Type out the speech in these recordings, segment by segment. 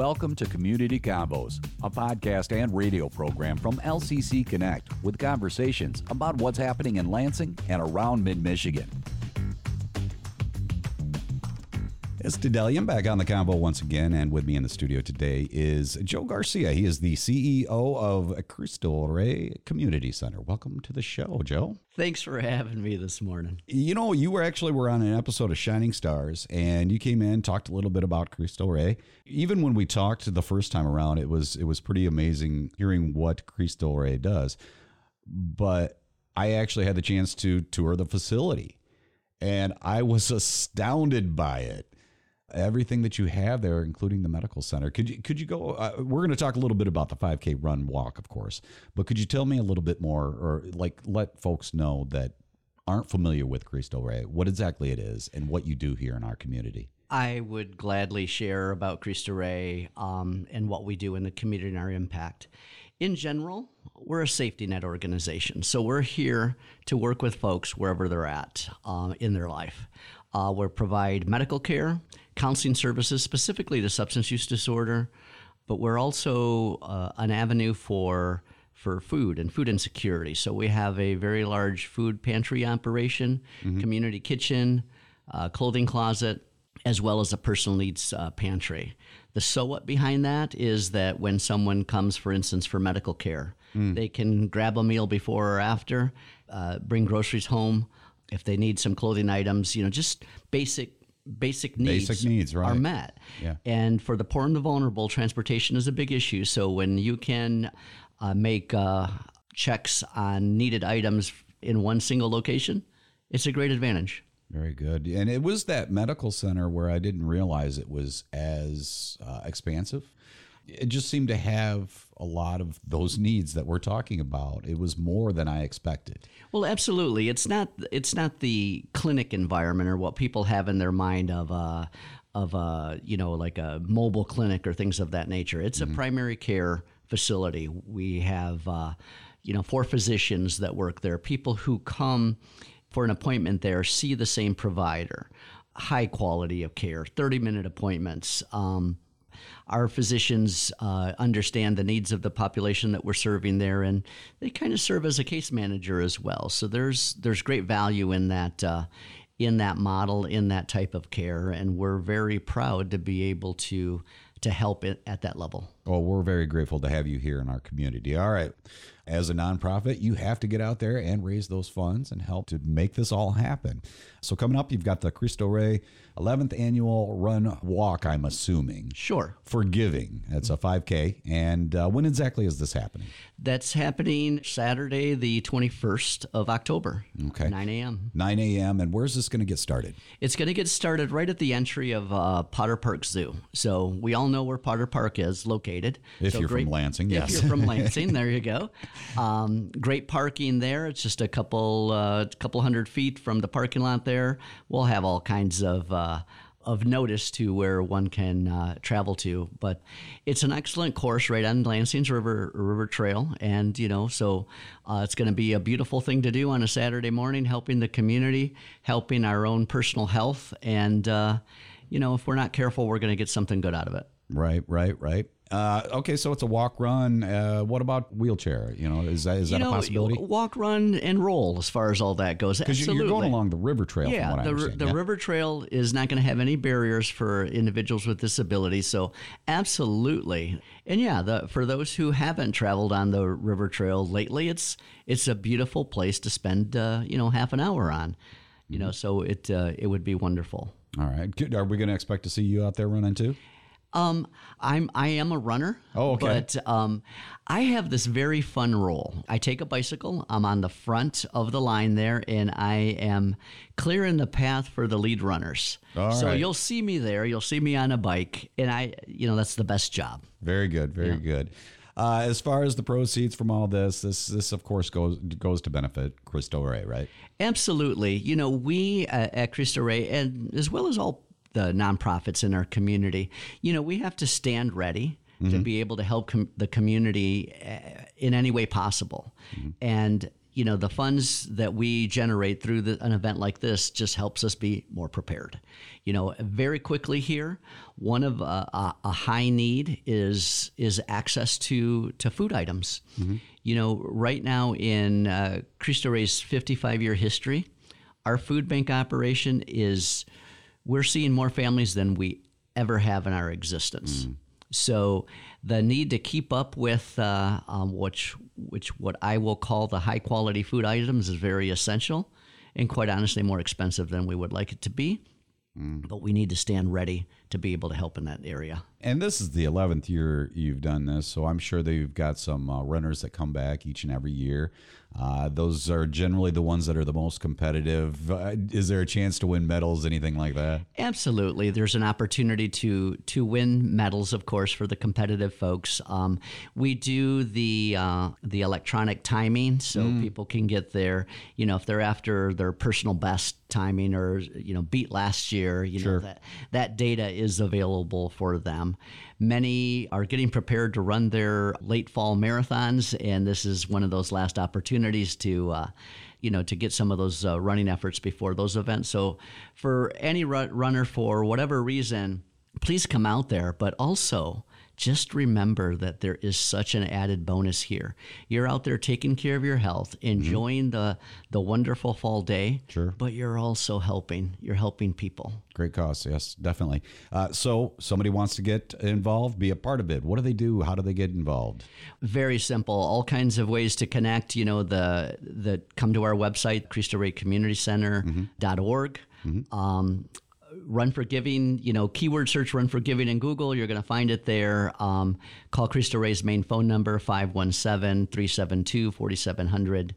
Welcome to Community Convos, a podcast and radio program from LCC Connect with conversations about what's happening in Lansing and around mid Michigan. It's Dedelian back on the Convo once again, and with me in the studio today is Joe Garcia. He is the CEO of Cristo Rey Community Center. Welcome to the show, Joe. Thanks for having me this morning. You know, you were actually were on an episode of Shining Stars, and you came in talked a little bit about Cristo Rey. Even when we talked the first time around, it was it was pretty amazing hearing what Cristo Rey does. But I actually had the chance to tour the facility, and I was astounded by it everything that you have there, including the medical center. Could you could you go? Uh, we're going to talk a little bit about the 5K run walk, of course, but could you tell me a little bit more, or like let folks know that aren't familiar with Cristo Rey what exactly it is and what you do here in our community? I would gladly share about Cristo Rey um, and what we do in the community and our impact. In general, we're a safety net organization, so we're here to work with folks wherever they're at um, in their life. Uh, we provide medical care, counseling services specifically to substance use disorder, but we're also uh, an avenue for for food and food insecurity. So we have a very large food pantry operation, mm-hmm. community kitchen, uh, clothing closet, as well as a personal needs uh, pantry. The so what behind that is that when someone comes, for instance, for medical care, mm. they can grab a meal before or after, uh, bring groceries home. If they need some clothing items, you know, just basic basic needs, basic needs right. are met. Yeah. And for the poor and the vulnerable, transportation is a big issue. So when you can uh, make uh, checks on needed items in one single location, it's a great advantage. Very good. And it was that medical center where I didn't realize it was as uh, expansive it just seemed to have a lot of those needs that we're talking about. It was more than I expected. Well, absolutely. It's not it's not the clinic environment or what people have in their mind of uh, of a uh, you know like a mobile clinic or things of that nature. It's mm-hmm. a primary care facility. We have uh, you know four physicians that work there. People who come for an appointment there see the same provider. High quality of care, 30 minute appointments. Um, our physicians uh, understand the needs of the population that we're serving there, and they kind of serve as a case manager as well. So there's there's great value in that uh, in that model, in that type of care, and we're very proud to be able to to help it at that level. Well, we're very grateful to have you here in our community. All right. As a nonprofit, you have to get out there and raise those funds and help to make this all happen. So, coming up, you've got the Cristo Rey 11th annual run walk, I'm assuming. Sure. For giving. It's a 5K. And uh, when exactly is this happening? That's happening Saturday, the 21st of October. Okay. 9 a.m. 9 a.m. And where's this going to get started? It's going to get started right at the entry of uh, Potter Park Zoo. So we all know where Potter Park is located. If so you're great, from Lansing, yes. If you're from Lansing, there you go. Um, great parking there. It's just a couple, uh, couple hundred feet from the parking lot there. We'll have all kinds of uh, of notice to where one can uh, travel to. But it's an excellent course right on Lansing's River River Trail, and you know, so uh, it's going to be a beautiful thing to do on a Saturday morning, helping the community, helping our own personal health, and uh, you know, if we're not careful, we're going to get something good out of it. Right, right, right. Uh, okay, so it's a walk run. Uh, what about wheelchair? You know, is that is that you know, a possibility? Walk, run, and roll as far as all that goes. Because you're going along the river trail. Yeah, the, the yeah. river trail is not going to have any barriers for individuals with disabilities. So absolutely, and yeah, the, for those who haven't traveled on the river trail lately, it's it's a beautiful place to spend uh, you know half an hour on. You know, mm-hmm. so it uh, it would be wonderful. All right, are we going to expect to see you out there running too? Um, I'm I am a runner. Oh, okay. But um, I have this very fun role. I take a bicycle. I'm on the front of the line there, and I am clearing the path for the lead runners. All so right. you'll see me there. You'll see me on a bike, and I, you know, that's the best job. Very good. Very yeah. good. Uh, as far as the proceeds from all this, this this of course goes goes to benefit Cristo Rey, right? Absolutely. You know, we uh, at Cristo Rey, and as well as all the nonprofits in our community, you know, we have to stand ready mm-hmm. to be able to help com- the community uh, in any way possible. Mm-hmm. And you know, the funds that we generate through the, an event like this just helps us be more prepared. You know, very quickly here, one of uh, a, a, high need is is access to to food items. Mm-hmm. You know, right now in uh, Cristo Rey's 55 year history, our food bank operation is we're seeing more families than we ever have in our existence. Mm. So the need to keep up with uh, um, which which what I will call the high quality food items is very essential, and quite honestly more expensive than we would like it to be. Mm. But we need to stand ready to be able to help in that area. And this is the 11th year you've done this, so I'm sure that you've got some uh, runners that come back each and every year. Uh, those are generally the ones that are the most competitive. Uh, is there a chance to win medals, anything like that? Absolutely. There's an opportunity to to win medals, of course, for the competitive folks. Um, we do the uh, the electronic timing, so mm. people can get their, you know, if they're after their personal best timing or you know beat last year, you sure. know that that data is available for them. Many are getting prepared to run their late fall marathons, and this is one of those last opportunities to. Uh, you know, to get some of those uh, running efforts before those events. So, for any runner, for whatever reason, please come out there. But also, just remember that there is such an added bonus here. You're out there taking care of your health, mm-hmm. enjoying mm-hmm. the the wonderful fall day. Sure. But you're also helping. You're helping people. Great cause, yes, definitely. Uh, so somebody wants to get involved, be a part of it. What do they do? How do they get involved? Very simple. All kinds of ways to connect. You know, the the come to our website, Cristo Rey Community Center.org. Mm-hmm. mm-hmm. Um, Run for Giving, you know, keyword search Run for Giving in Google, you're going to find it there. Um, call Cristo Rey's main phone number, 517 372 4700.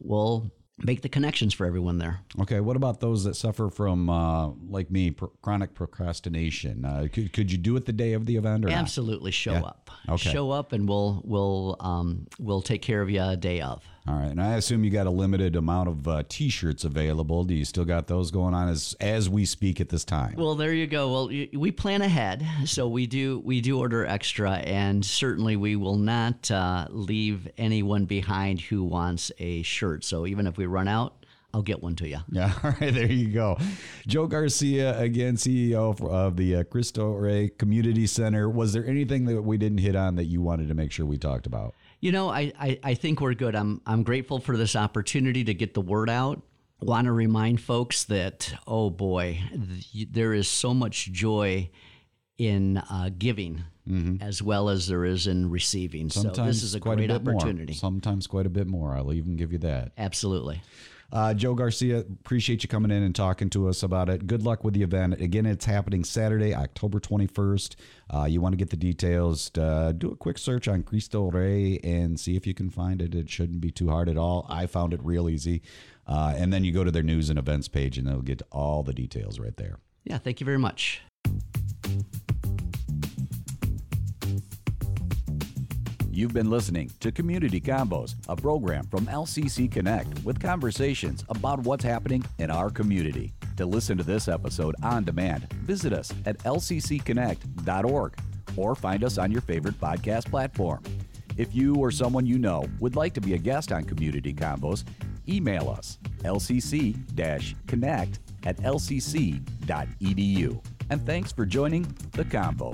We'll make the connections for everyone there. Okay, what about those that suffer from, uh, like me, chronic procrastination? Uh, could, could you do it the day of the event or Absolutely, not? show yeah. up. Okay. Show up, and we'll we'll um, we'll take care of you a day of. All right, and I assume you got a limited amount of uh, T-shirts available. Do you still got those going on as as we speak at this time? Well, there you go. Well, we plan ahead, so we do we do order extra, and certainly we will not uh, leave anyone behind who wants a shirt. So even if we run out, I'll get one to you. Yeah. All right. There you go. Joe Garcia, again, CEO of the uh, Cristo Rey Community Center. Was there anything that we didn't hit on that you wanted to make sure we talked about? You know, I, I, I think we're good. I'm, I'm grateful for this opportunity to get the word out. Want to remind folks that, oh boy, th- there is so much joy in uh, giving mm-hmm. as well as there is in receiving. Sometimes so this is a great a opportunity. More. Sometimes quite a bit more. I'll even give you that. Absolutely. Uh, Joe Garcia, appreciate you coming in and talking to us about it. Good luck with the event. Again, it's happening Saturday, October 21st. Uh, you want to get the details, uh, do a quick search on Cristo Rey and see if you can find it. It shouldn't be too hard at all. I found it real easy. Uh, and then you go to their news and events page and they'll get all the details right there. Yeah, thank you very much. You've been listening to Community Convos, a program from LCC Connect with conversations about what's happening in our community. To listen to this episode on demand, visit us at lccconnect.org or find us on your favorite podcast platform. If you or someone you know would like to be a guest on Community Convos, email us lcc connect at lcc.edu. And thanks for joining the Convo.